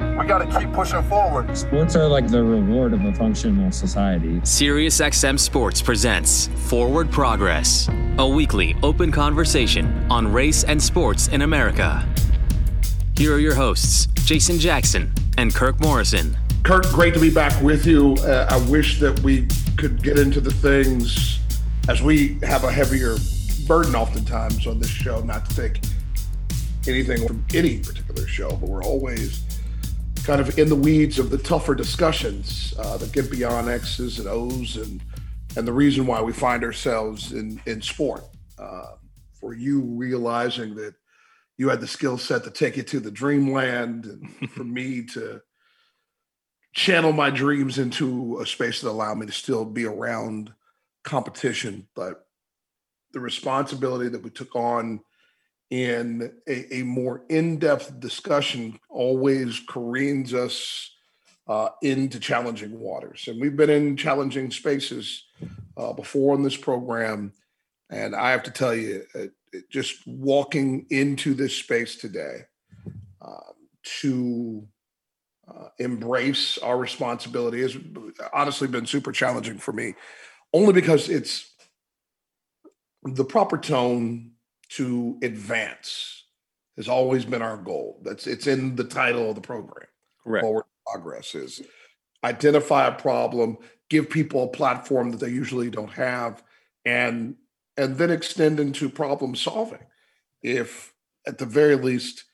We got to keep pushing forward. Sports are like the reward of a functional society. SiriusXM Sports presents Forward Progress, a weekly open conversation on race and sports in America. Here are your hosts, Jason Jackson and Kirk Morrison. Kirk, great to be back with you. Uh, I wish that we could get into the things as we have a heavier burden oftentimes on this show, not to take anything from any particular show, but we're always kind of in the weeds of the tougher discussions uh, that get beyond X's and O's and and the reason why we find ourselves in in sport. Uh, for you realizing that you had the skill set to take you to the dreamland, and for me to channel my dreams into a space that allowed me to still be around competition, but the responsibility that we took on in a, a more in-depth discussion always careens us uh, into challenging waters. And we've been in challenging spaces uh, before in this program. And i have to tell you just walking into this space today um, to uh, embrace our responsibility has honestly been super challenging for me. Only because it's the proper tone to advance has always been our goal. That's it's in the title of the program. Correct. Forward progress is identify a problem, give people a platform that they usually don't have, and and then extend into problem solving. If at the very least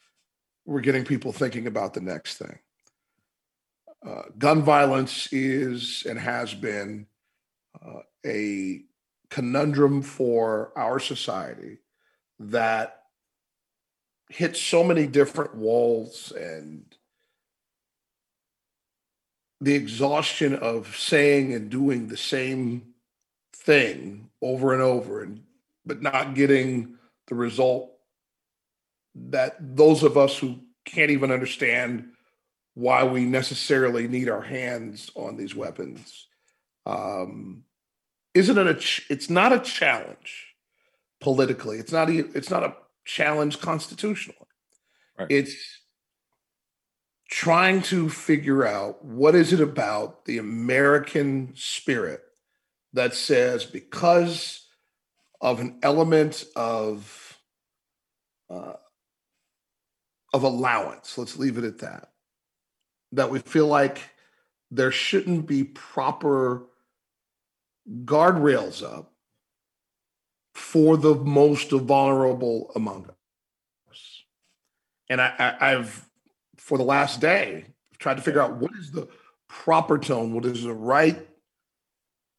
we're getting people thinking about the next thing. Uh, gun violence is and has been uh, a conundrum for our society that hits so many different walls and the exhaustion of saying and doing the same thing over and over and but not getting the result that those of us who can't even understand why we necessarily need our hands on these weapons um, isn't it a ch- it's not a challenge politically. It's not a, it's not a challenge constitutionally. Right. It's trying to figure out what is it about the American spirit that says because of an element of uh, of allowance, let's leave it at that, that we feel like there shouldn't be proper guardrails up for the most vulnerable among us. And I, I, have, for the last day, tried to figure out what is the proper tone, what is the right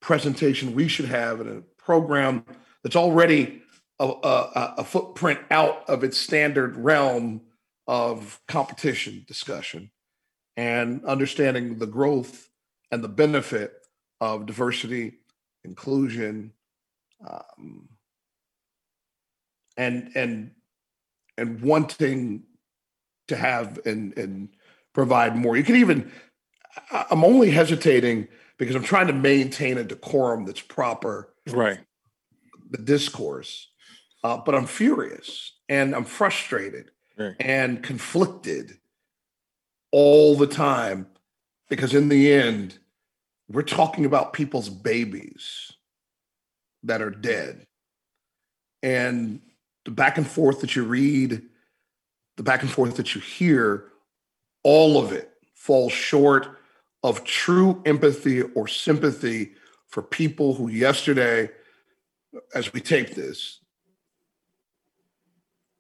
presentation we should have in a program that's already a, a, a footprint out of its standard realm of competition discussion and understanding the growth and the benefit of diversity, inclusion, um, and and and wanting to have and and provide more. You can even I'm only hesitating because I'm trying to maintain a decorum that's proper. Right. The discourse. Uh, but I'm furious and I'm frustrated right. and conflicted all the time because in the end, we're talking about people's babies that are dead. And the back and forth that you read, the back and forth that you hear, all of it falls short of true empathy or sympathy for people who yesterday, as we tape this,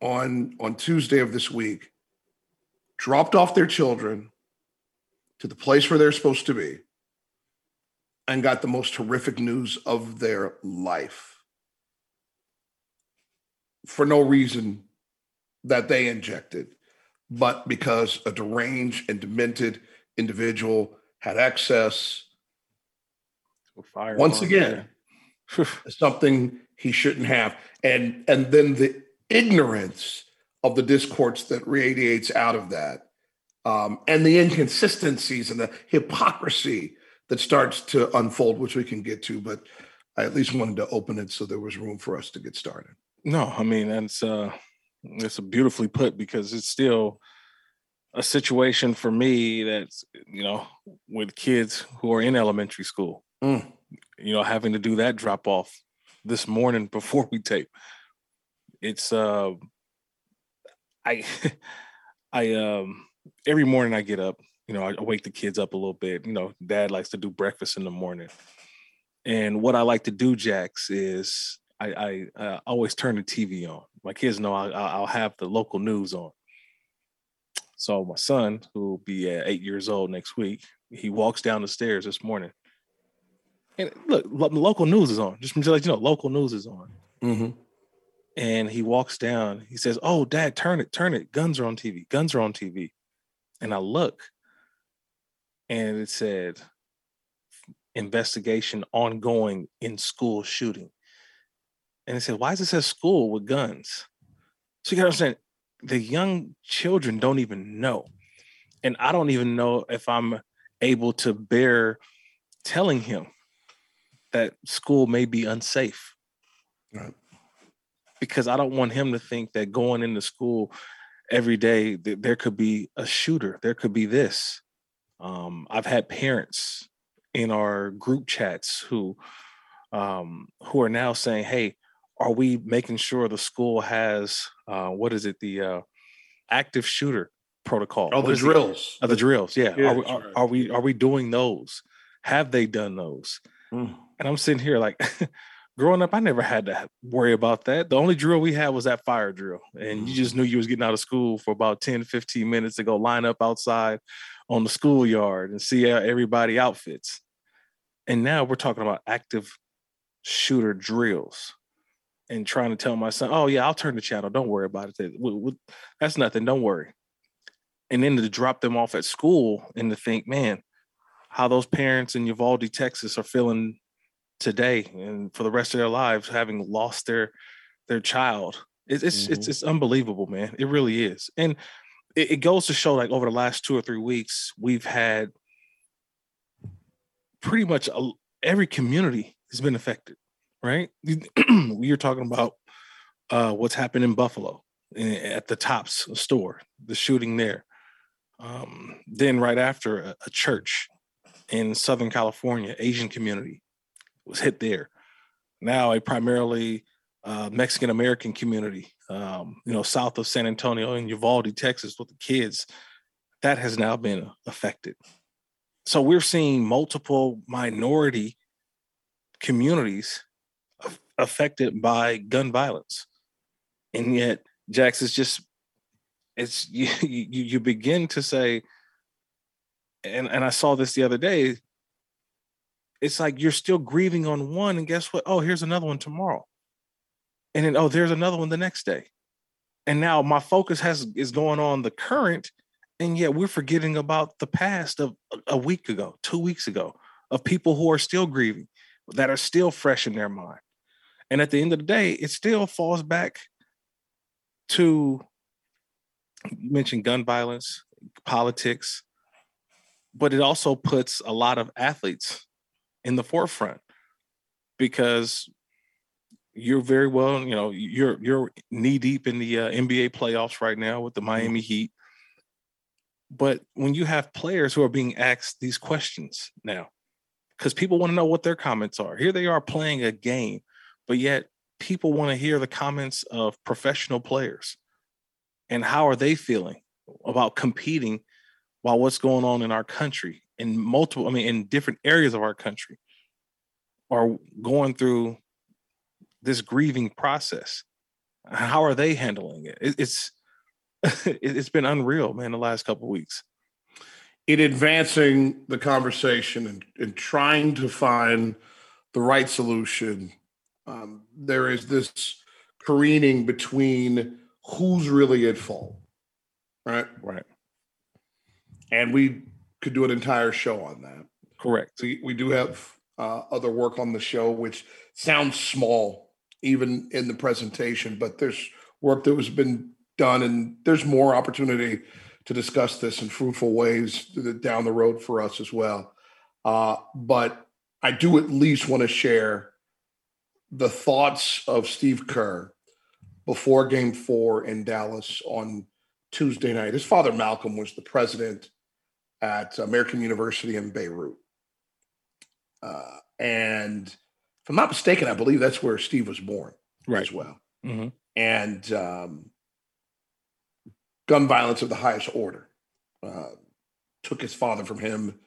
on on Tuesday of this week, dropped off their children to the place where they're supposed to be and got the most horrific news of their life for no reason that they injected, but because a deranged and demented individual had access. Once again, something he shouldn't have. And and then the ignorance of the discourse that radiates out of that, um, and the inconsistencies and the hypocrisy that starts to unfold, which we can get to. But I at least wanted to open it so there was room for us to get started. No, I mean that's uh, it's beautifully put because it's still a situation for me that's you know with kids who are in elementary school. Mm. you know having to do that drop off this morning before we tape. It's uh i i um every morning i get up you know i wake the kids up a little bit. You know dad likes to do breakfast in the morning. And what i like to do jax is i i uh, always turn the tv on my kids know I, i'll have the local news on so my son, who will be at eight years old next week, he walks down the stairs this morning. And look, local news is on. Just to let you know, local news is on. Mm-hmm. And he walks down. He says, "Oh, Dad, turn it, turn it. Guns are on TV. Guns are on TV." And I look, and it said, "Investigation ongoing in school shooting." And they said, "Why does it say school with guns?" So you got to understand, the young children don't even know. And I don't even know if I'm able to bear telling him that school may be unsafe. Right. Because I don't want him to think that going into school every day that there could be a shooter, there could be this. Um, I've had parents in our group chats who um, who are now saying, "Hey, are we making sure the school has uh, what is it the uh, active shooter protocol? Oh, what the drills. Oh, the drills. Yeah. yeah are, we, are, are, we are we doing those? Have they done those? Mm. And I'm sitting here like, growing up, I never had to worry about that. The only drill we had was that fire drill, and mm. you just knew you was getting out of school for about 10, 15 minutes to go line up outside on the schoolyard and see how everybody outfits. And now we're talking about active shooter drills and trying to tell my son, "Oh yeah, I'll turn the channel. Don't worry about it. That's nothing. Don't worry." And then to drop them off at school and to think, man, how those parents in Uvalde, Texas, are feeling today and for the rest of their lives, having lost their their child. It's it's mm-hmm. it's, it's, unbelievable, man. It really is, and it, it goes to show, like over the last two or three weeks, we've had pretty much a, every community has been affected right? we are talking about uh, what's happened in Buffalo eh, at the Tops store, the shooting there. Um, then right after a, a, church in Southern California, Asian community was hit there. Now a primarily uh, Mexican American community, um, you know, south of San Antonio in Uvalde, Texas, with the kids, that has now been affected. So we're seeing multiple minority communities affected by gun violence. And yet, Jax is just it's you you, you begin to say, and, and I saw this the other day. It's like you're still grieving on one, and guess what? Oh, here's another one tomorrow. And then oh, there's another one the next day. And now my focus has is going on the current, and yet we're forgetting about the past of a week ago, two weeks ago, of people who are still grieving, that are still fresh in their mind. And at the end of the day, it still falls back to you mentioned gun violence, politics, but it also puts a lot of athletes in the forefront because you're very well, you know, you're you're knee deep in the uh, NBA playoffs right now with the mm-hmm. Miami Heat. But when you have players who are being asked these questions now, because people want to know what their comments are. Here they are playing a game but yet people want to hear the comments of professional players. And how are they feeling about competing while what's going on in our country in multiple i mean in different areas of our country are going through this grieving process? How are they handling it, it's it's been unreal man the last couple weeks. In advancing the conversation and, and trying to find the right solution um, there is this careening between who's really at fault, right? Right. And we could do an entire show on that. Correct. So we do have uh, other work on the show, which sounds small, even in the presentation, but there's work that has been done, and there's more opportunity to discuss this in fruitful ways down the road for us as well. Uh, but I do at least want to share the thoughts of Steve Kerr before game four in Dallas on Tuesday night. His father, Malcolm, was the president at American University in Beirut. Uh, and if I'm not mistaken, I believe that's where Steve was born right. as well. Mm-hmm. And um, gun violence of the highest order. Uh, took his father from him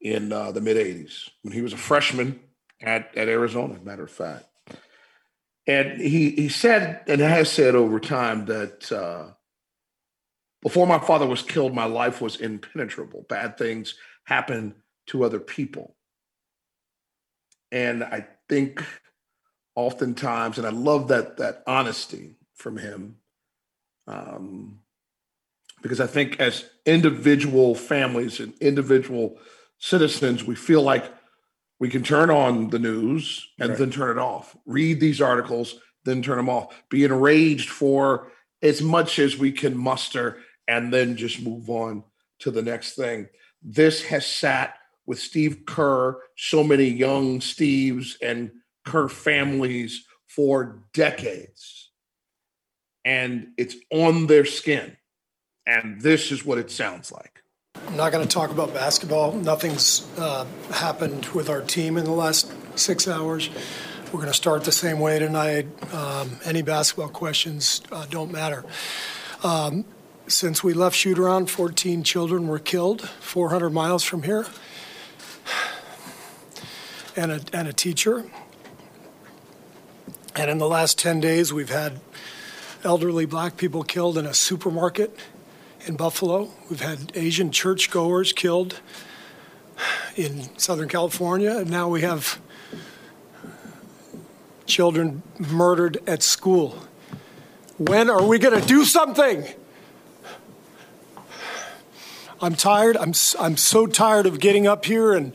in uh, the mid 80s when he was a freshman at, at Arizona, matter of fact. And he, he said and has said over time that uh, before my father was killed, my life was impenetrable. Bad things happened to other people. And I think oftentimes, and I love that that honesty from him. Um, because I think as individual families and individual citizens, we feel like we can turn on the news and right. then turn it off, read these articles, then turn them off, be enraged for as much as we can muster, and then just move on to the next thing. This has sat with Steve Kerr, so many young Steves and Kerr families for decades. And it's on their skin and this is what it sounds like. I'm not going to talk about basketball. Nothing's uh, happened with our team in the last six hours. We're going to start the same way tonight. Um, any basketball questions uh, don't matter. Um, since we left shoot around, 14 children were killed 400 miles from here, and a, and a teacher. And in the last 10 days, we've had elderly black people killed in a supermarket in Buffalo. We've had Asian churchgoers killed in Southern California, and now we have children murdered at school. When are we going to do something? I'm tired. I'm, I'm so tired of getting up here and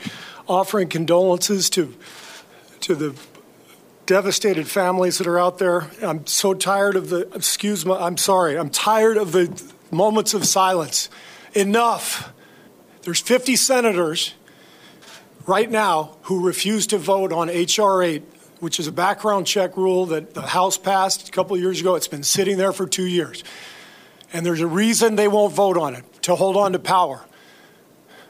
offering condolences to, to the devastated families that are out there. I'm so tired of the, excuse me, I'm sorry, I'm tired of the moments of silence. Enough. There's 50 senators right now who refuse to vote on H.R. 8, which is a background check rule that the House passed a couple years ago. It's been sitting there for two years. And there's a reason they won't vote on it to hold on to power.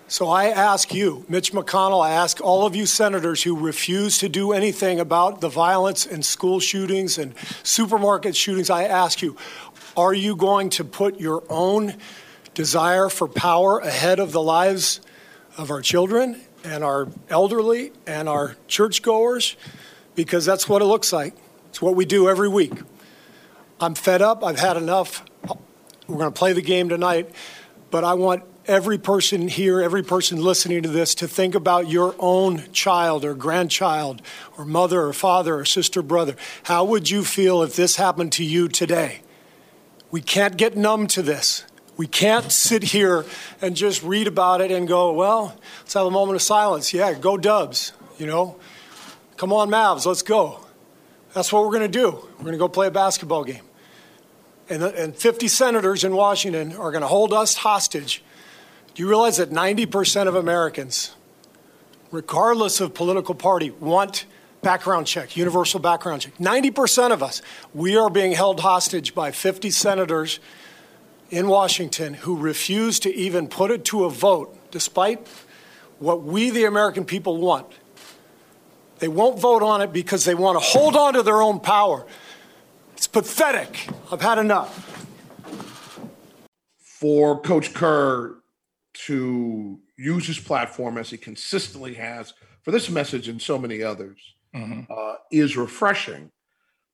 So I ask you, Mitch McConnell, I ask all of you senators who refuse to do anything about the violence and school shootings and supermarket shootings, I ask you, are you going to put your own desire for power ahead of the lives of our children and our elderly and our churchgoers? Because that's what it looks like. It's what we do every week. I'm fed up. I've had enough. We're going to play the game tonight, but I want every person here, every person listening to this, to think about your own child or grandchild or mother or father or sister, brother. How would you feel if this happened to you today? We can't get numb to this. We can't sit here and just read about it and go, well, let's have a moment of silence. Yeah, go Dubs, you know. Come on, Mavs, let's go. That's what we're going to do. We're going to go play a basketball game. And, and 50 senators in Washington are going to hold us hostage. Do you realize that 90% of Americans, regardless of political party, want background check, universal background check. 90% of us, we are being held hostage by 50 senators in Washington who refuse to even put it to a vote, despite what we, the American people, want. They won't vote on it because they want to hold on to their own power. It's pathetic. I've had enough. For Coach Kerr to use his platform as he consistently has for this message and so many others mm-hmm. uh, is refreshing.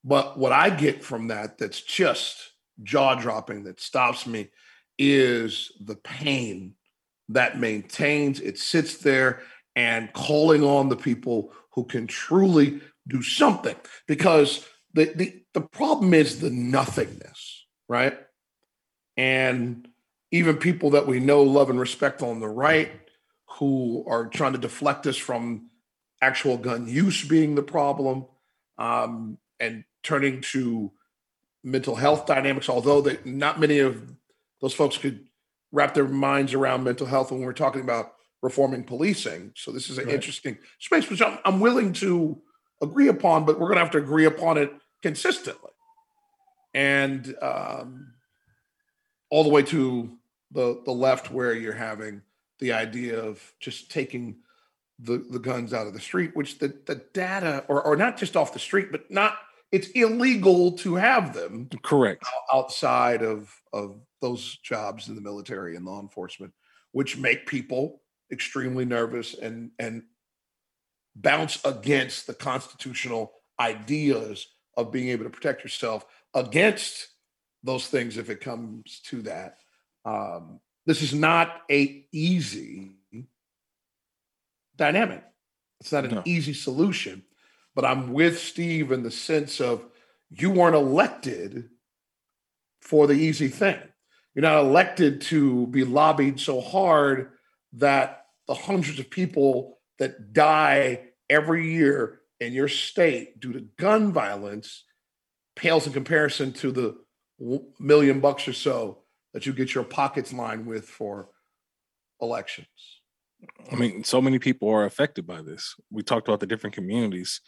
But what I get from that that's just jaw dropping, that stops me, is the pain that maintains, it sits there and calling on the people who can truly do something. Because the, the, the problem is the nothingness, right? And even people that we know, love, and respect on the right who are trying to deflect us from actual gun use being the problem. um, and turning to mental health dynamics, although that not many of those folks could wrap their minds around mental health when we're talking about reforming policing. So this is an right. interesting space, which I'm, I'm willing to agree upon, but we're going to have to agree upon it consistently. And um, all the way to the the left, where you're having the idea of just taking the, the guns out of the street, which the, the data, or, or not just off the street, but not, it's illegal to have them. Correct. Outside of, of those jobs in the military and law enforcement, which make people extremely nervous and, and bounce against the constitutional ideas of being able to protect yourself against those things if it comes to that. Um, this is not a easy dynamic. It's not an no. easy solution, but I'm with Steve in the sense of you weren't elected for the easy thing. You're not elected to be lobbied so hard that the hundreds of people that die every year in your state due to gun violence pales in comparison to the million bucks or so that you get your pockets lined with for elections. I mean, so many people are affected by this. We talked about the different communities.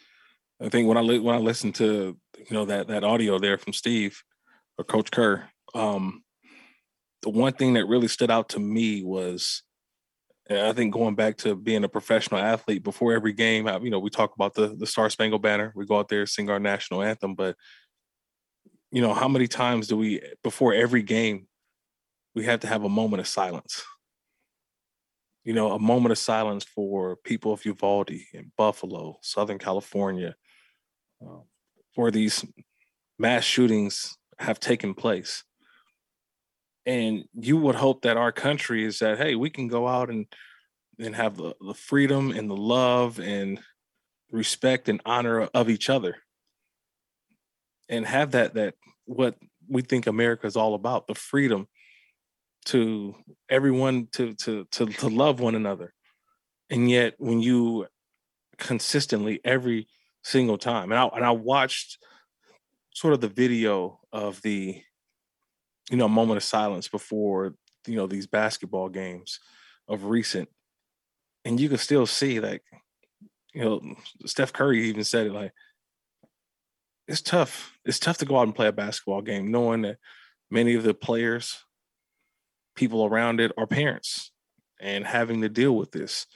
I think when I li- when I listened to you know that that audio there from Steve or Coach Kerr, um, the one thing that really stood out to me was, I think going back to being a professional athlete before every game. You know, we talk about the the Star Spangled Banner. We go out there sing our national anthem, but you know, how many times do we before every game we have to have a moment of silence? You know, a moment of silence for people of Uvalde in Buffalo, Southern California, uh, where these mass shootings have taken place. And you would hope that our country is that, hey, we can go out and and have the, the freedom and the love and respect and honor of each other. And have that that what we think America is all about, the freedom to everyone to to to to love one another. And yet when you consistently every single time and I and I watched sort of the video of the you know moment of silence before you know these basketball games of recent and you can still see like you know Steph Curry even said it like it's tough. It's tough to go out and play a basketball game knowing that many of the players people around it are parents and having to deal with this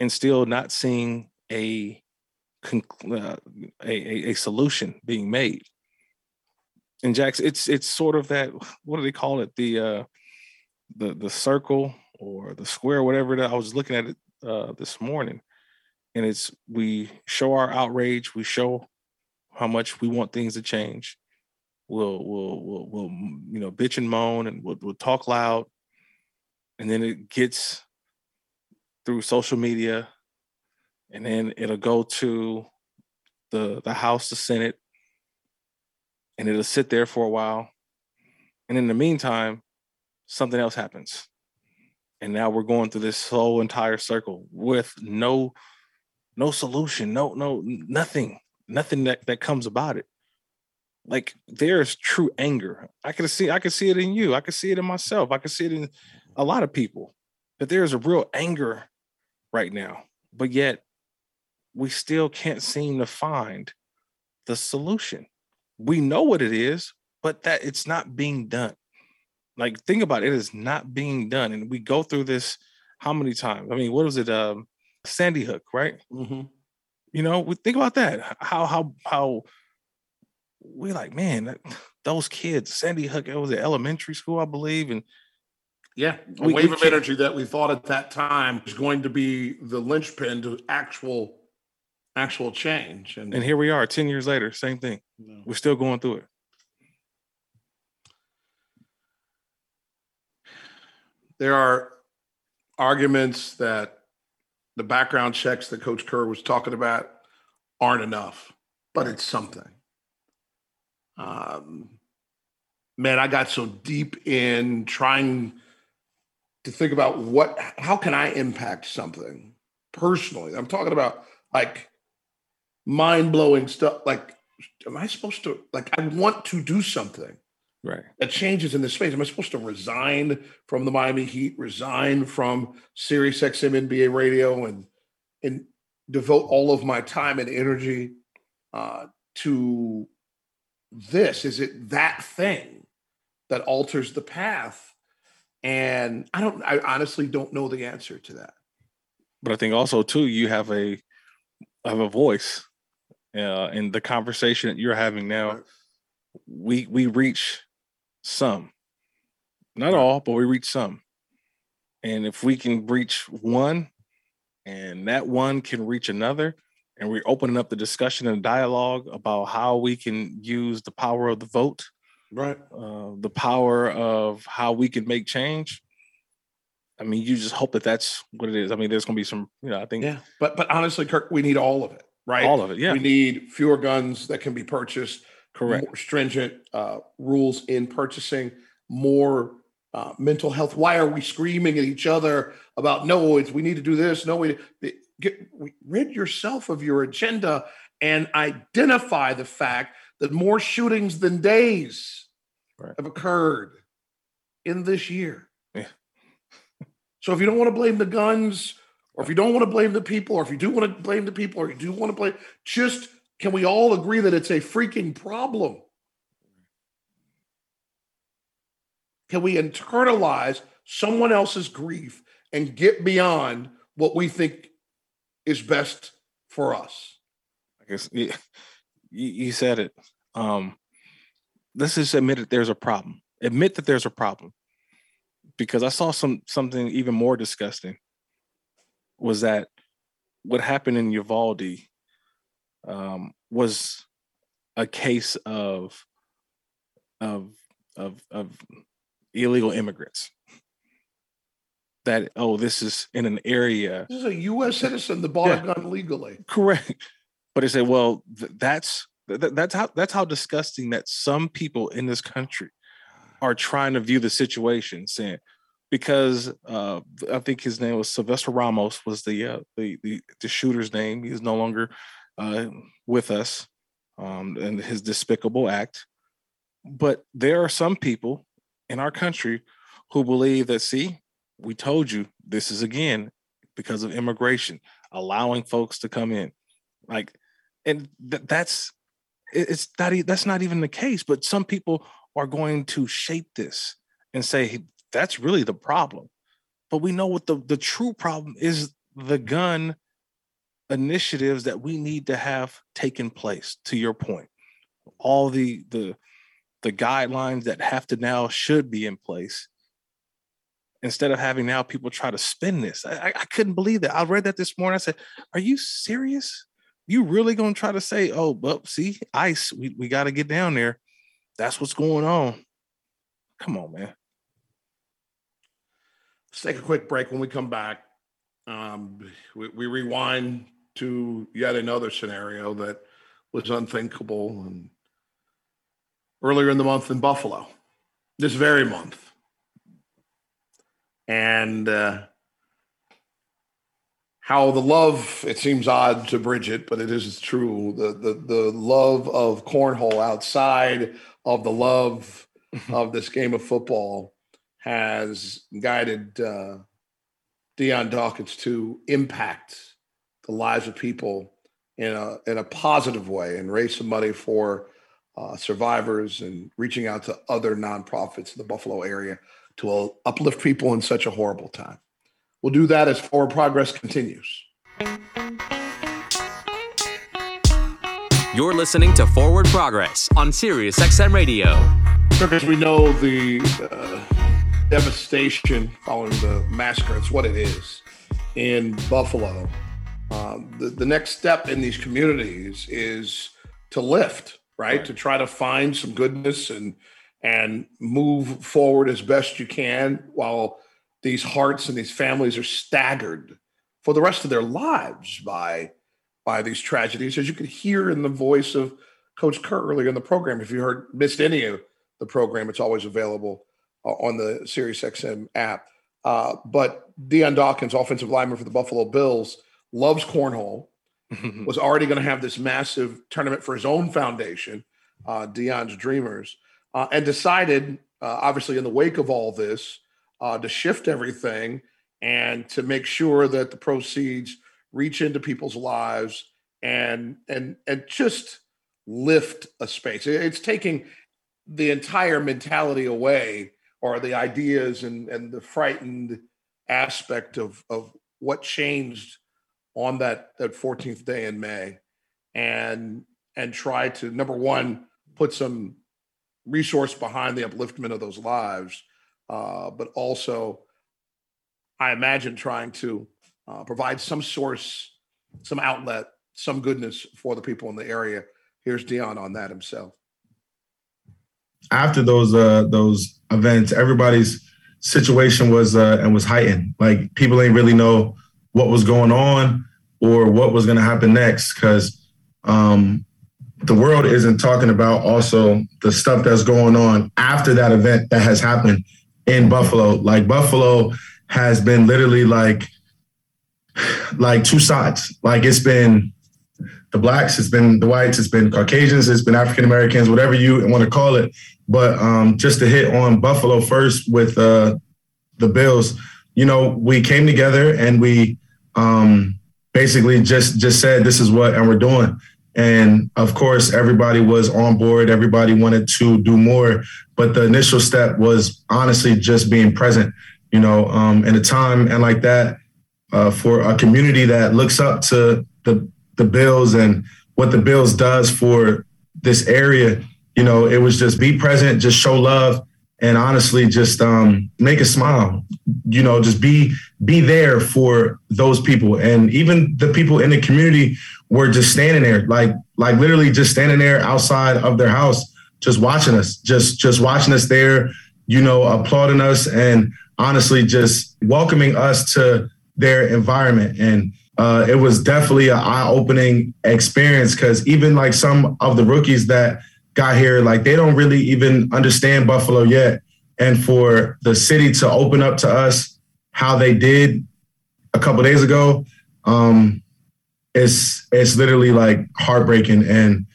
and still not seeing a uh, a, a, solution being made. And Jackson, it's it's sort of that what do they call it the uh, the the circle or the square, whatever. That I was looking at it uh, this morning, and it's we show our outrage, we show how much we want things to change, we'll we'll we'll, we'll you know bitch and moan and we'll, we'll talk loud. And then it gets through social media and then it'll go to the the house the senate and it'll sit there for a while. And in the meantime something else happens. And now we're going through this whole entire circle with no no solution no no nothing nothing that that comes about it like there's true anger. I can see I can see it in you. I can see it in myself. I can see it in a lot of people. That there is a real anger right now. But yet we still can't seem to find the solution. We know what it is, but that it's not being done. Like think about it, it is not being done. And we go through this how many times? I mean, what was it? Um, Sandy Hook, right? Mm-hmm. You know, we think about that. How how how we like, man, that, those kids, Sandy Hook, it was an elementary school, I believe, and yeah, a we, wave we of energy that we thought at that time was going to be the linchpin to actual actual change. And, and here we are, 10 years later, same thing. No. We're still going through it. There are arguments that the background checks that Coach Kerr was talking about aren't enough, but it's something um, man, I got so deep in trying to think about what, how can I impact something personally? I'm talking about like mind blowing stuff. Like, am I supposed to like? I want to do something Right. that changes in this space. Am I supposed to resign from the Miami Heat, resign from Sirius XM NBA radio, and and devote all of my time and energy uh, to this? Is it that thing that alters the path? And I don't. I honestly don't know the answer to that. But I think also too, you have a have a voice uh, in the conversation that you're having now. Right. We we reach some, not all, but we reach some. And if we can reach one, and that one can reach another, and we're opening up the discussion and dialogue about how we can use the power of the vote, Right. uh, the power of how we can make change. I mean, you just hope that that's what it is. I mean, there's going to be some, you know, I think Yeah. But but honestly, Kirk, we need all of it. Right. all of it. Yeah, We need fewer guns that can be purchased. correct. more stringent uh, rules in purchasing, more uh, mental health. Why are we screaming at each other about no? It's we need to do this. No, we get rid yourself of your agenda and identify the fact that more shootings than days Right. have occurred in this year. Yeah. so if you don't want to blame the guns, or if you don't want to blame the people, or if you do want to blame the people, or you do want to blame, just can we all agree that it's a freaking problem? Can we internalize someone else's grief and get beyond what we think is best for us? I guess you, you said it. Um, let's just admit that there's a problem. Admit that there's a problem, because I saw some something even more disgusting. Was that what happened in Uvalde? Um, was a case of of of of illegal immigrants. That oh, this is in an area This is a U.S. citizen that bought Yeah. a gun legally. Correct. But they say, well, th- that's th- that's how that's how disgusting that some people in this country are trying to view the situation, saying because uh, I think his name was Sylvester Ramos was the uh, the, the the shooter's name. He's no longer uh, with us, um, and his despicable act. But there are some people in our country who believe that, see, we told you this is again because of immigration, allowing folks to come in, like, and th- that's it's e- that's not even the case. But some people are going to shape this and say "Hey, that's really the problem. But we know what the the true problem is: the gun initiatives that we need to have taken place. To your point, all the the the guidelines that have to now should be in place instead of having now people try to spin this. I, I- couldn't believe that. I read that this morning. I said, "Are you serious? You really gonna try to say, oh, but see, ice, we, we got to get down there. That's what's going on. Come on, man. Let's take a quick break. When we come back, um, we, we rewind to yet another scenario that was unthinkable and earlier in the month in Buffalo, this very month. And uh, how the love, it seems odd to Bridget, but it is true. The, the, the love of cornhole outside of the love of this game of football has guided uh, Dion Dawkins to impact the lives of people in a in a positive way and raise some money for uh, survivors and reaching out to other nonprofits in the Buffalo area to uh, uplift people in such a horrible time. We'll do that as forward progress continues. You're listening to Forward Progress on Sirius XM Radio. Because we know the uh, devastation following the massacre, it's what it is in Buffalo. Um, the, the next step in these communities is to lift, right? To try to find some goodness and and move forward as best you can while these hearts and these families are staggered for the rest of their lives by by these tragedies, as you could hear in the voice of Coach Kerr earlier in the program. If you heard missed any of the program, it's always available uh, on the SiriusXM app. Uh, but Dion Dawkins, offensive lineman for the Buffalo Bills, loves cornhole was already going to have this massive tournament for his own foundation, uh, Dion's Dreamers, uh, and decided, uh, obviously, in the wake of all this, uh, to shift everything and to make sure that the proceeds reach into people's lives and and and just lift a space. It's taking the entire mentality away or the ideas and and the frightened aspect of of what changed on that that 14th day in May and and try to number one put some resource behind the upliftment of those lives uh, but also I imagine trying to uh, provide some source some outlet some goodness for the people in the area. Here's Dion on that himself. After those uh those events everybody's situation was uh and was heightened. Like people ain't really know what was going on or what was going to happen next because um, the world isn't talking about also the stuff that's going on after that event that has happened in Buffalo. Like Buffalo has been literally like like two sides. Like it's been the blacks, it's been the whites, it's been Caucasians, it's been African Americans, whatever you want to call it. But um, just to hit on Buffalo first with uh, the Bills, you know, we came together and we um, basically just just said this is what and we're doing. And of course, everybody was on board. Everybody wanted to do more, but the initial step was honestly just being present. You know, um, in a time and like that, uh, for a community that looks up to the the Bills and what the Bills does for this area. You know, it was just be present, just show love, and honestly just um, make a smile you know just be be there for those people and even the people in the community were just standing there like like literally just standing there outside of their house just watching us just just watching us there you know applauding us and honestly just welcoming us to their environment and uh, it was definitely an eye-opening experience because even like some of the rookies that got here, like they don't really even understand Buffalo yet. And for the city to open up to us how they did a couple days ago, um, it's it's literally like heartbreaking and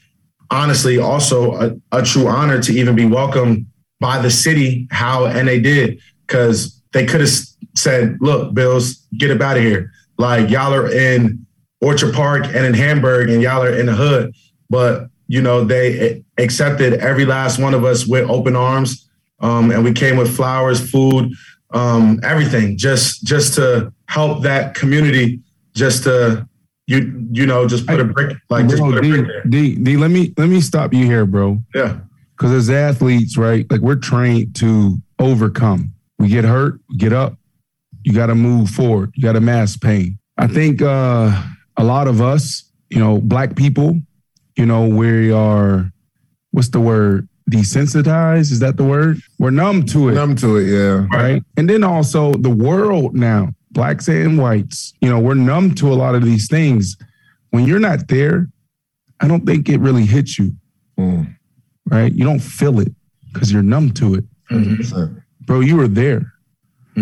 honestly also a, a true honor to even be welcomed by the city how and they did because they could have said, "Look, Bills, get up out of here." Like y'all are in Orchard Park and in Hamburg, and y'all are in the hood. But you know, they accepted every last one of us with open arms. Um, and we came with flowers, food, um, everything, just just to help that community, just to you you know just put a brick like just put a D, brick there. D, D, let me let me stop you here, bro. Yeah, Because as athletes, right, like we're trained to overcome. We get hurt, we get up. You got to move forward. You got to mask pain. I think uh, a lot of us, you know, black people, you know, we are, what's the word? Desensitized? Is that the word? We're numb to it. Numb to it, yeah. right? And then also the world now, blacks and whites, you know, we're numb to a lot of these things. When you're not there, I don't think it really hits you, Mm. right? You don't feel it because you're numb to it. 100%. Bro, you were there.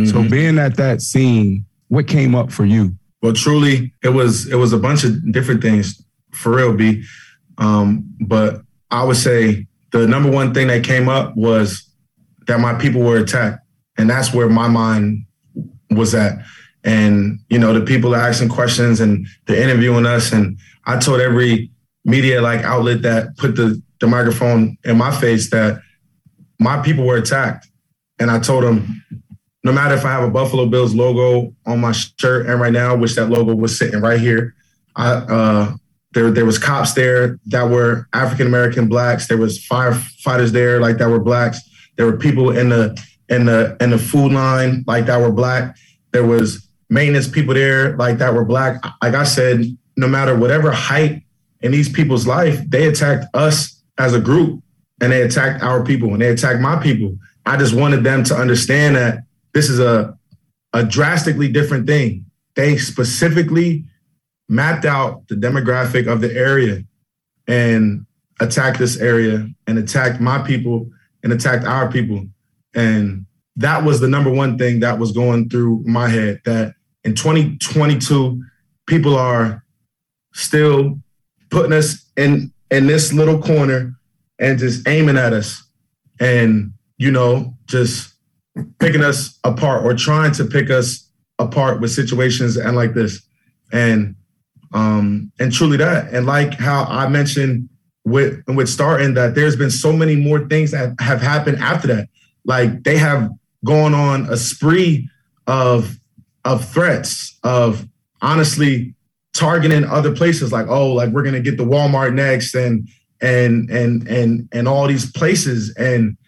So being at that scene, what came up for you? Well, truly, it was it was a bunch of different things for real, B. Um, but I would say the number one thing that came up was that my people were attacked, and that's where my mind was at. And you know, the people are asking questions and they're interviewing us, and I told every media like outlet that put the the microphone in my face that my people were attacked, and I told them no matter if I have a Buffalo Bills logo on my shirt, and right now, which that logo was sitting right here, I uh, there there was cops there that were African American blacks. There was firefighters there like that were blacks. There were people in the in the in the food line like that were black. There was maintenance people there like that were black. Like I said, no matter whatever height in these people's life, they attacked us as a group, and they attacked our people, and they attacked my people. I just wanted them to understand that this is a a drastically different thing. They specifically mapped out the demographic of the area and attacked this area and attacked my people and attacked our people. And that was the number one thing that was going through my head that in 2022, people are still putting us in in this little corner and just aiming at us and you know just picking us apart or trying to pick us apart with situations and like this. And um and truly that. And like how i mentioned with with starting that there's been so many more things that have happened after that. Like they have gone on a spree of of threats of honestly targeting other places like oh like we're gonna get the walmart next and and and and and all these places. And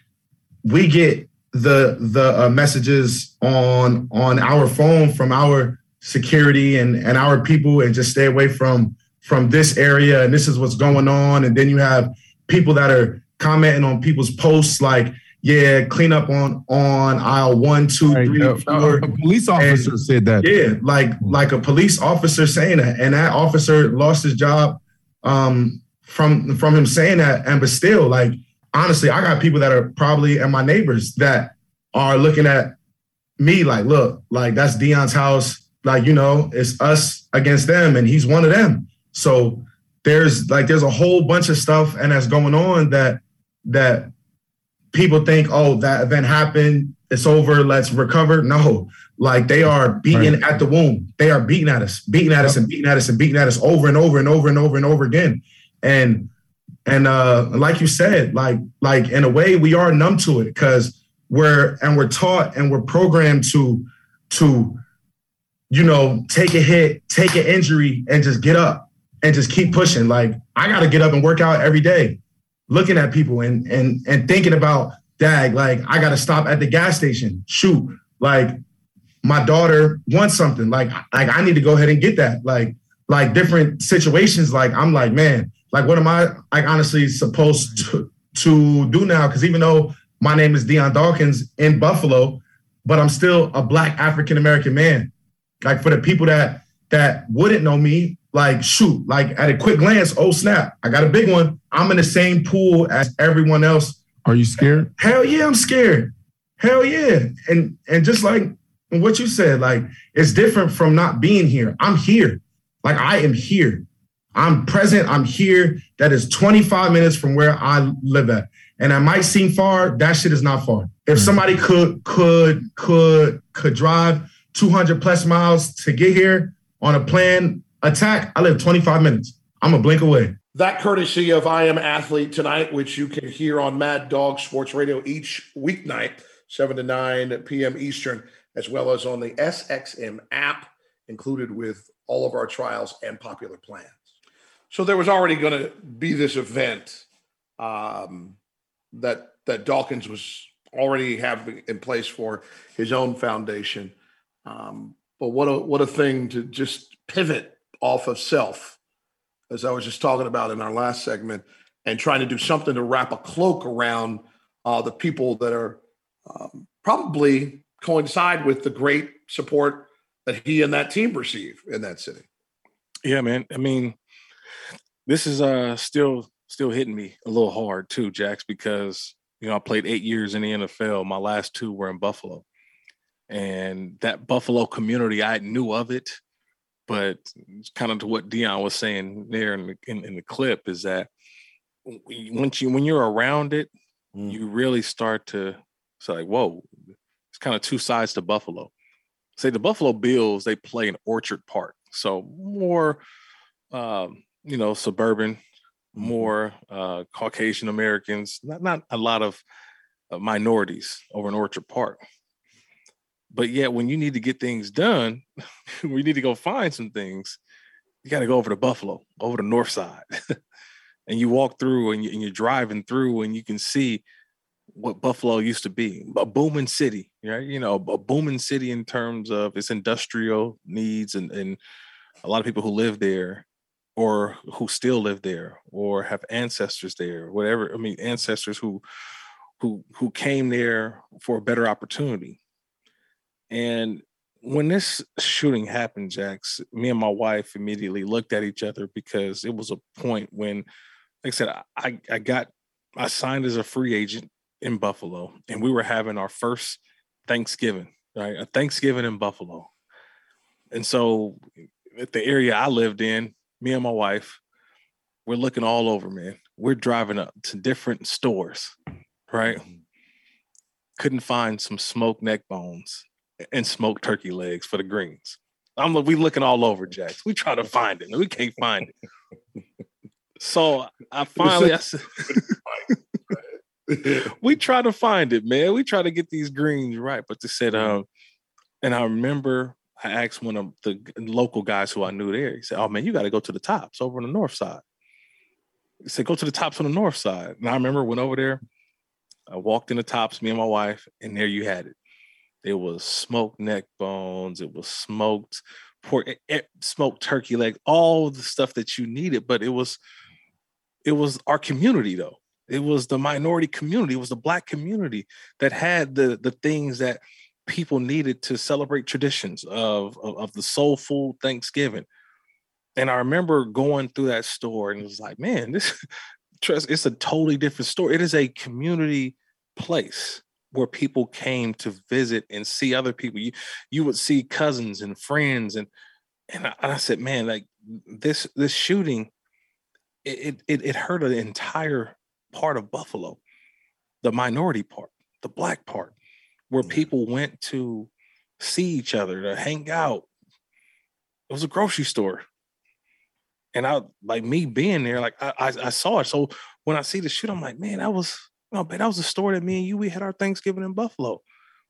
we get the the uh, messages on on our phone from our security and and our people and just stay away from from this area and this is what's going on. And then you have people that are commenting on people's posts like yeah clean up on on aisle one two right, three uh, four. a police officer and, said that. yeah like like a police officer saying that. And that officer lost his job um from from him saying that. And but still like honestly i got people that are probably and my neighbors that are looking at me like look like that's Dion's house. Like you know it's us against them and he's one of them. So there's like there's a whole bunch of stuff and that's going on that that people think, oh, that event happened, it's over, let's recover. No, like they are beating right. at the womb. They are beating at us, beating at yep. us and beating at us and beating at us over and over and over and over and over again. And and uh like you said, like like in a way we are numb to it because we're and we're taught and we're programmed to to you know take a hit, take an injury and just get up and just keep pushing. Like I got to get up and work out every day, looking at people and and and thinking about dag. Like I got to stop at the gas station. Shoot, like my daughter wants something. Like like I need to go ahead and get that. Like like different situations. Like I'm like man, like what am I like honestly supposed to to do now? Because even though my name is Dion Dawkins in Buffalo, but I'm still a black African American man. Like for the people that that wouldn't know me, like shoot, like at a quick glance, oh snap, I got a big one. I'm in the same pool as everyone else. Are you scared? Hell yeah, I'm scared. Hell yeah. And and just like what you said, like it's different from not being here. I'm here. Like I am here. I'm present. I'm here. That is 25 minutes from where I live at. And I might seem far. That shit is not far. If somebody could could could could drive 200 plus miles to get here on a plan attack, I live 25 minutes. I'm a blink away. That courtesy of I Am Athlete tonight, which you can hear on Mad Dog Sports Radio each weeknight, 7 to 9 p.m. Eastern, as well as on the SXM app, included with all of our trials and popular plans. So there was already going to be this event um, that that Dawkins was already having in place for his own foundation. Um, but what a what a thing to just pivot off of self, as I was just talking about in our last segment, and trying to do something to wrap a cloak around uh, the people that are um, probably coincide with the great support that he and that team receive in that city. Yeah, man. I mean, this is uh still still hitting me a little hard too, Jax, because you know I played eight years in the NFL. My last two were in Buffalo, and that Buffalo community, I knew of it, but kind of to what Dion was saying there in the, in, in the clip is that once you when you're around it, mm. you really start to say, like, whoa, it's kind of two sides to Buffalo. Say the Buffalo Bills, they play in Orchard Park, so more, um, you know, suburban, mm-hmm. more uh, Caucasian Americans, not not a lot of uh, minorities over in Orchard Park. But yet, when you need to get things done, we need to go find some things. You got to go over to Buffalo, over the north side, and you walk through, and, you, are driving through, and you can see what Buffalo used to be a booming city, right? You know, a booming city in terms of its industrial needs and, and a lot of people who live there or who still live there or have ancestors there, whatever. I mean, ancestors who who who came there for a better opportunity. And when this shooting happened, Jax, me and my wife immediately looked at each other because it was a point when, like I said, I, I got I signed as a free agent in Buffalo, and we were having our first Thanksgiving, right? A Thanksgiving in Buffalo. And so at the area I lived in, me and my wife, we're looking all over, man. We're driving up to different stores, right? Mm-hmm. Couldn't find some smoked neck bones and smoked turkey legs for the greens. I'm like, we looking all over, Jax. We try to find it, and we can't find it. So I finally, I said, we try to find it, man. We try to get these greens right, but they said, um, and I remember I asked one of the local guys who I knew there. He said, "Oh man, you got to go to the Tops over on the north side." He said, "Go to the Tops on the north side." And I remember went over there. I walked in the Tops, me and my wife, and there you had it. It was smoked neck bones. It was smoked pork, it eh, eh, smoked turkey leg, all the stuff that you needed. But it was, it was our community though. It was the minority community. It was the black community that had the the things that people needed to celebrate traditions of, of, of the soulful Thanksgiving. And I remember going through that store and it was like, man, this trust it's a totally different store. It is a community place where people came to visit and see other people. You you would see cousins and friends and and I, I said, man, like this this shooting, it it it hurt an entire part of Buffalo, the minority part, the black part where people went to see each other, to hang out. It was a grocery store. And I like me being there, like I, I, I saw it. So when I see the shoot, I'm like, man, that was no, but that was a store that me and you we had our Thanksgiving in Buffalo,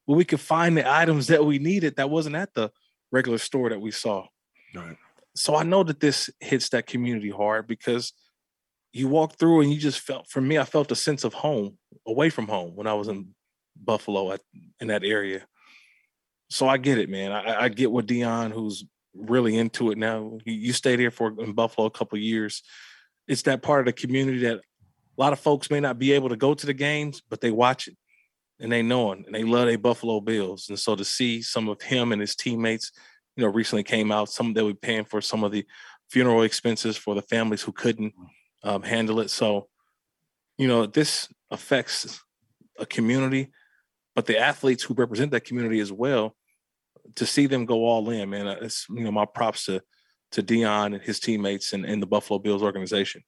where we could find the items that we needed that wasn't at the regular store that we saw. Right. So I know that this hits that community hard because you walk through and you just felt for me, I felt a sense of home away from home when I was in Buffalo at, in that area. So I get it, man. I, I get what Dion, who's really into it now. You, you stayed here for in Buffalo a couple years. It's that part of the community that a lot of folks may not be able to go to the games, but they watch it and they know it and they love their Buffalo Bills. And so to see some of him and his teammates, you know, recently came out, some that were paying for some of the funeral expenses for the families who couldn't um, handle it. So, you know, this affects a community but the athletes who represent that community as well, to see them go all in, man, uh, it's you know my props to to Dion and his teammates and, and the Buffalo Bills organization.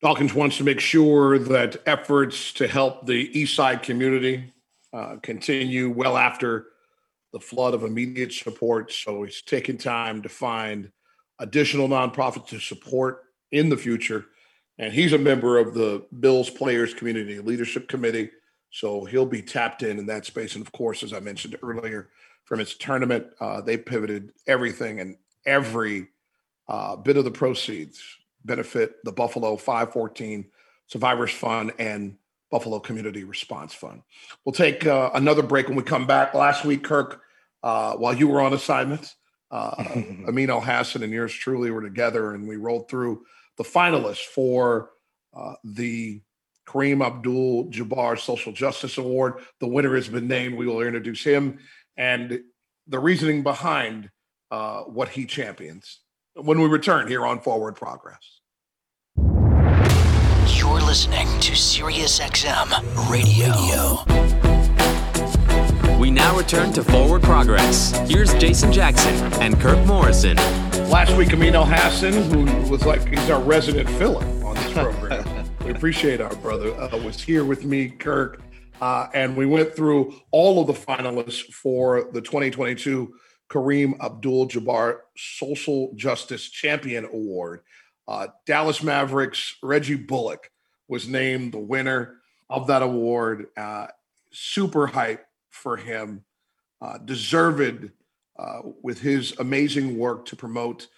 Dawkins wants to make sure that efforts to help the East Side community uh, continue well after the flood of immediate support. So he's taking time to find additional nonprofits to support in the future. And he's a member of the Bills Players Community Leadership Committee. So he'll be tapped in in that space. And of course, as I mentioned earlier, from its tournament, uh, they pivoted everything and every uh, bit of the proceeds benefit the Buffalo 514 Survivors Fund and Buffalo Community Response Fund. We'll take uh, another break when we come back. Last week, Kirk, uh, while you were on assignment, uh, Amin Elhassan and yours truly were together, and we rolled through the finalists for uh, the Kareem Abdul Jabbar Social Justice Award. The winner has been named. We will introduce him and the reasoning behind uh, what he champions when we return here on Forward Progress. You're listening to SiriusXM Radio. We now return to Forward Progress. Here's Jason Jackson and Kirk Morrison. Last week, Amin Elhassan, who was like, he's our resident filler on this program. We appreciate our brother. Uh, was here with me, Kirk, uh, and we went through all of the finalists for the 2022 Kareem Abdul-Jabbar Social Justice Champion Award. Uh, Dallas Mavericks Reggie Bullock was named the winner of that award. Uh, super hype for him, uh, deserved uh, with his amazing work to promote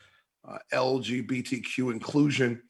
LGBTQ inclusion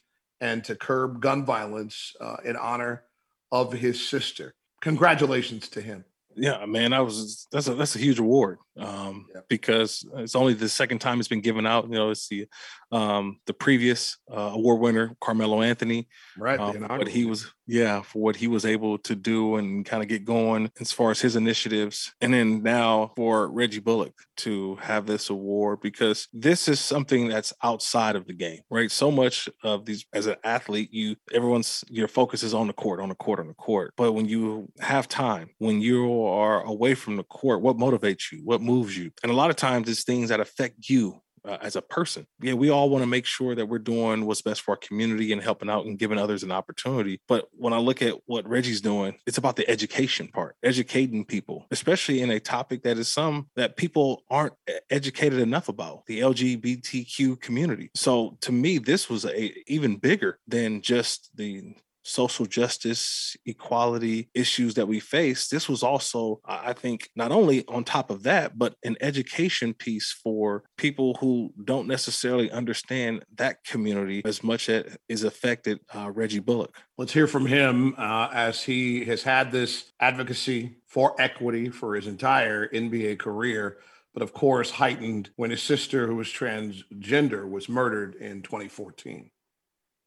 and to curb gun violence uh, in honor of his sister. Congratulations to him. Yeah, man, I was that's a that's a huge award um, yeah. because it's only the second time it's been given out. You know, it's the um, the previous uh, award winner Carmelo Anthony, right? Um, what he was, yeah, for what he was able to do and kind of get going as far as his initiatives, and then now for Reggie Bullock to have this award because this is something that's outside of the game, right? So much of these as an athlete, you everyone's your focus is on the court, on the court, on the court, but when you have time, when you are away from the court, what motivates you, what moves you, and a lot of times it's things that affect you uh, as a person. Yeah, we all want to make sure that we're doing what's best for our community and helping out and giving others an opportunity. But when I look at what Reggie's doing, it's about the education part, educating people, especially in a topic that is some that people aren't educated enough about the LGBTQ community. So to me, this was a even bigger than just the social justice, equality issues that we face, this was also, I think, not only on top of that, but an education piece for people who don't necessarily understand that community as much as is affected uh, Reggie Bullock. Let's hear from him uh, as he has had this advocacy for equity for his entire NBA career but of course heightened when his sister, who was transgender, was murdered in 2014.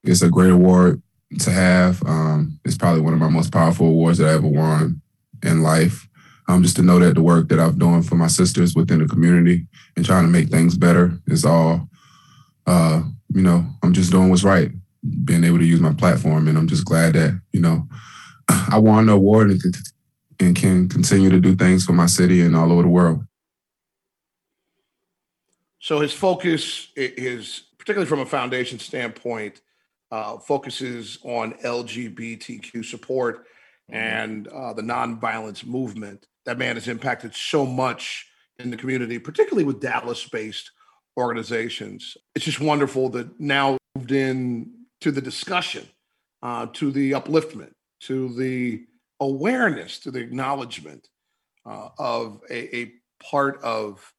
It's a great award to have. Um, it's probably one of my most powerful awards that I ever won in life. Um, just to know that the work that I've done for my sisters within the community and trying to make things better is all, uh, you know, I'm just doing what's right, being able to use my platform. And I'm just glad that, you know, I won the award and, and can continue to do things for my city and all over the world. So his focus is, particularly from a foundation standpoint, uh, focuses on LGBTQ support mm-hmm. and uh, the nonviolence movement. That man has impacted so much in the community, particularly with Dallas based organizations. It's just wonderful that now moved in to the discussion, uh, to the upliftment, to the awareness, to the acknowledgement uh, of a, a, part of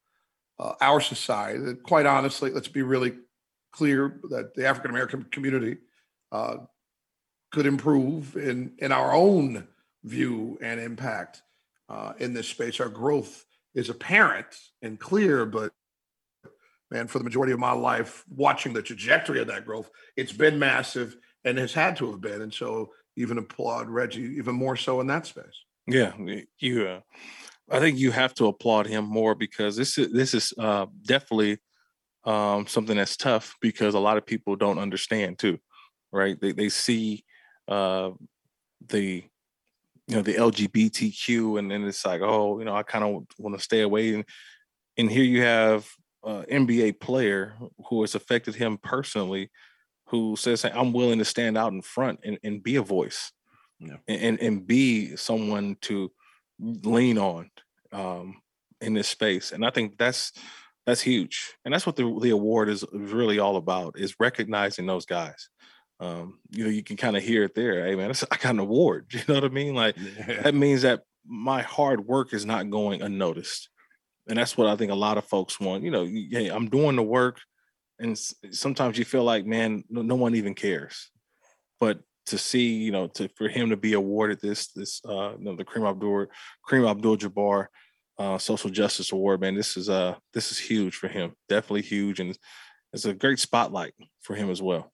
uh, our society that, quite honestly, let's be really clear that the African American community uh, could improve in in our own view and impact uh, in this space. Our growth is apparent and clear, but man, for the majority of my life, watching the trajectory of that growth, it's been massive and has had to have been. And so, even applaud Reggie even more so in that space. Yeah, you. Uh, I think you have to applaud him more because this is this is uh, definitely um, something that's tough because a lot of people don't understand too, right? They they see uh, the you know the LGBTQ and then it's like oh you know I kind of want to stay away and and here you have an NBA player who has affected him personally who says hey, I'm willing to stand out in front and, and be a voice yeah. and and be someone to lean on um, in this space and I think that's that's huge. And that's what the, the award is really all about is recognizing those guys. Um, you know you can kind of hear it there. Hey man i got an award. You know what i mean? Like yeah. that means that my hard work is not going unnoticed. And that's what i think a lot of folks want. You know hey i'm doing the work and sometimes you feel like man no, no one even cares. But to see you know to for him to be awarded this this uh you know, the Kareem Abdul Kareem Abdul Jabbar uh, social justice award, man. This is uh this is huge for him. Definitely huge, and it's a great spotlight for him as well.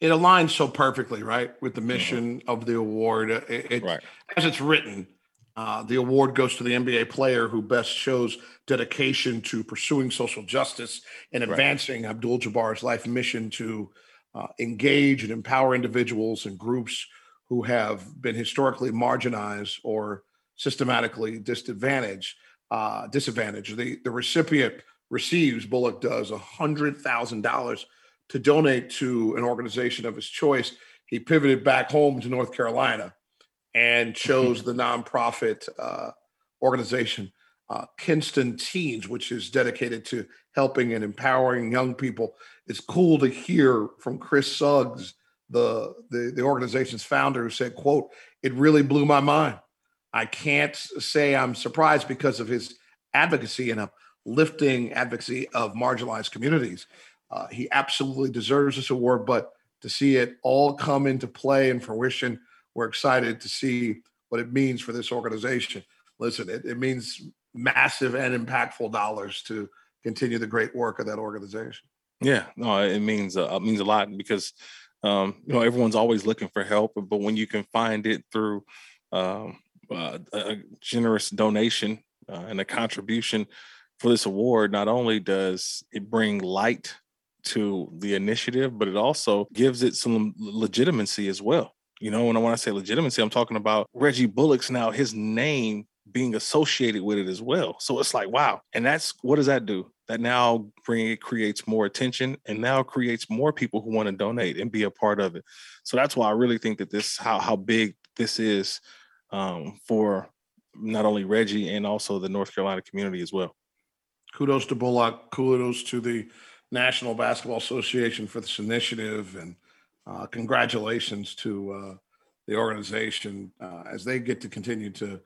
It aligns so perfectly, right, with the mm-hmm. mission mm-hmm. of the award. It, it right. as it's written. Uh, the award goes to the NBA player who best shows dedication to pursuing social justice and advancing right. Abdul Jabbar's life mission to uh, engage and empower individuals and groups who have been historically marginalized or systematically disadvantaged uh, disadvantage. The, the recipient receives, Bullock does, a $100,000 to donate to an organization of his choice. He pivoted back home to North Carolina and chose the nonprofit uh, organization uh, Kinston Teens, which is dedicated to helping and empowering young people. It's cool to hear from Chris Suggs, the, the, the organization's founder, who said, quote, it really blew my mind. I can't say I'm surprised because of his advocacy and uplifting advocacy of marginalized communities. Uh, he absolutely deserves this award, but to see it all come into play and fruition, we're excited to see what it means for this organization. Listen, it, it means massive and impactful dollars to continue the great work of that organization. Yeah, no, it means uh, it means a lot because um, you know everyone's always looking for help, but when you can find it through um, uh, a generous donation uh, and a contribution for this award, not only does it bring light to the initiative, but it also gives it some legitimacy as well. You know, and when I say legitimacy, I'm talking about Reggie Bullock's now his name being associated with it as well. So it's like, wow. And that's what does that do? that now bring it creates more attention and now creates more people who want to donate and be a part of it. So that's why I really think that this how how big this is um, for not only Reggie and also the North Carolina community as well. Kudos to Bullock. Kudos to the National Basketball Association for this initiative, and uh, congratulations to uh, the organization uh, as they get to continue to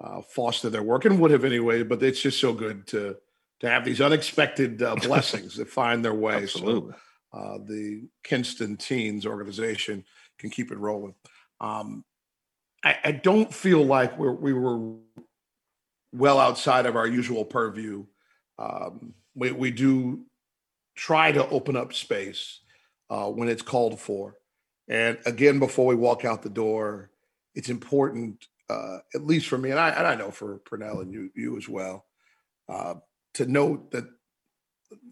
uh, foster their work and would have anyway. But it's just so good to to have these unexpected uh, blessings that find their way. Absolutely. So uh, the Kinston Teens organization can keep it rolling. Um, I, I, don't feel like we're, we were well outside of our usual purview. Um, we, we do try to open up space uh, when it's called for. And again, before we walk out the door, it's important, uh, at least for me, and I, and I know for Pernell and you, you as well, uh, to note that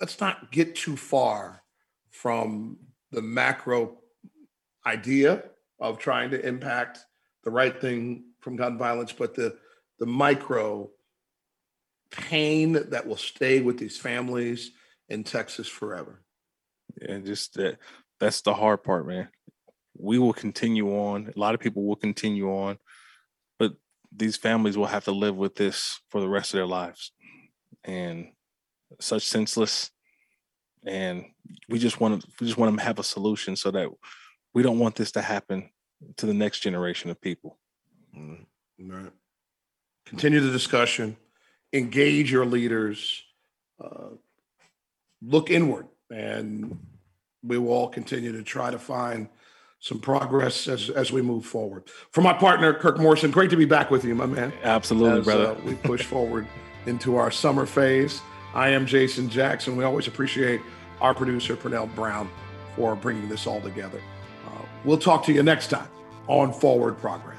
let's not get too far from the macro idea of trying to impact the right thing from gun violence, but the the micro pain that will stay with these families in Texas forever. And just that that's the hard part, man. We will continue on. A lot of people will continue on, but these families will have to live with this for the rest of their lives and such senseless. And we just want to we just want to have a solution so that we don't want this to happen to the next generation of people. Mm-hmm. Right. Continue the discussion. Engage your leaders. Uh, look inward, and we will all continue to try to find some progress as as we move forward. For my partner Kirk Morrison, great to be back with you, my man. Absolutely, as, brother. Uh, we push forward into our summer phase. I am Jason Jackson. We always appreciate our producer, Pernell Brown, for bringing this all together. We'll talk to you next time on Forward Progress.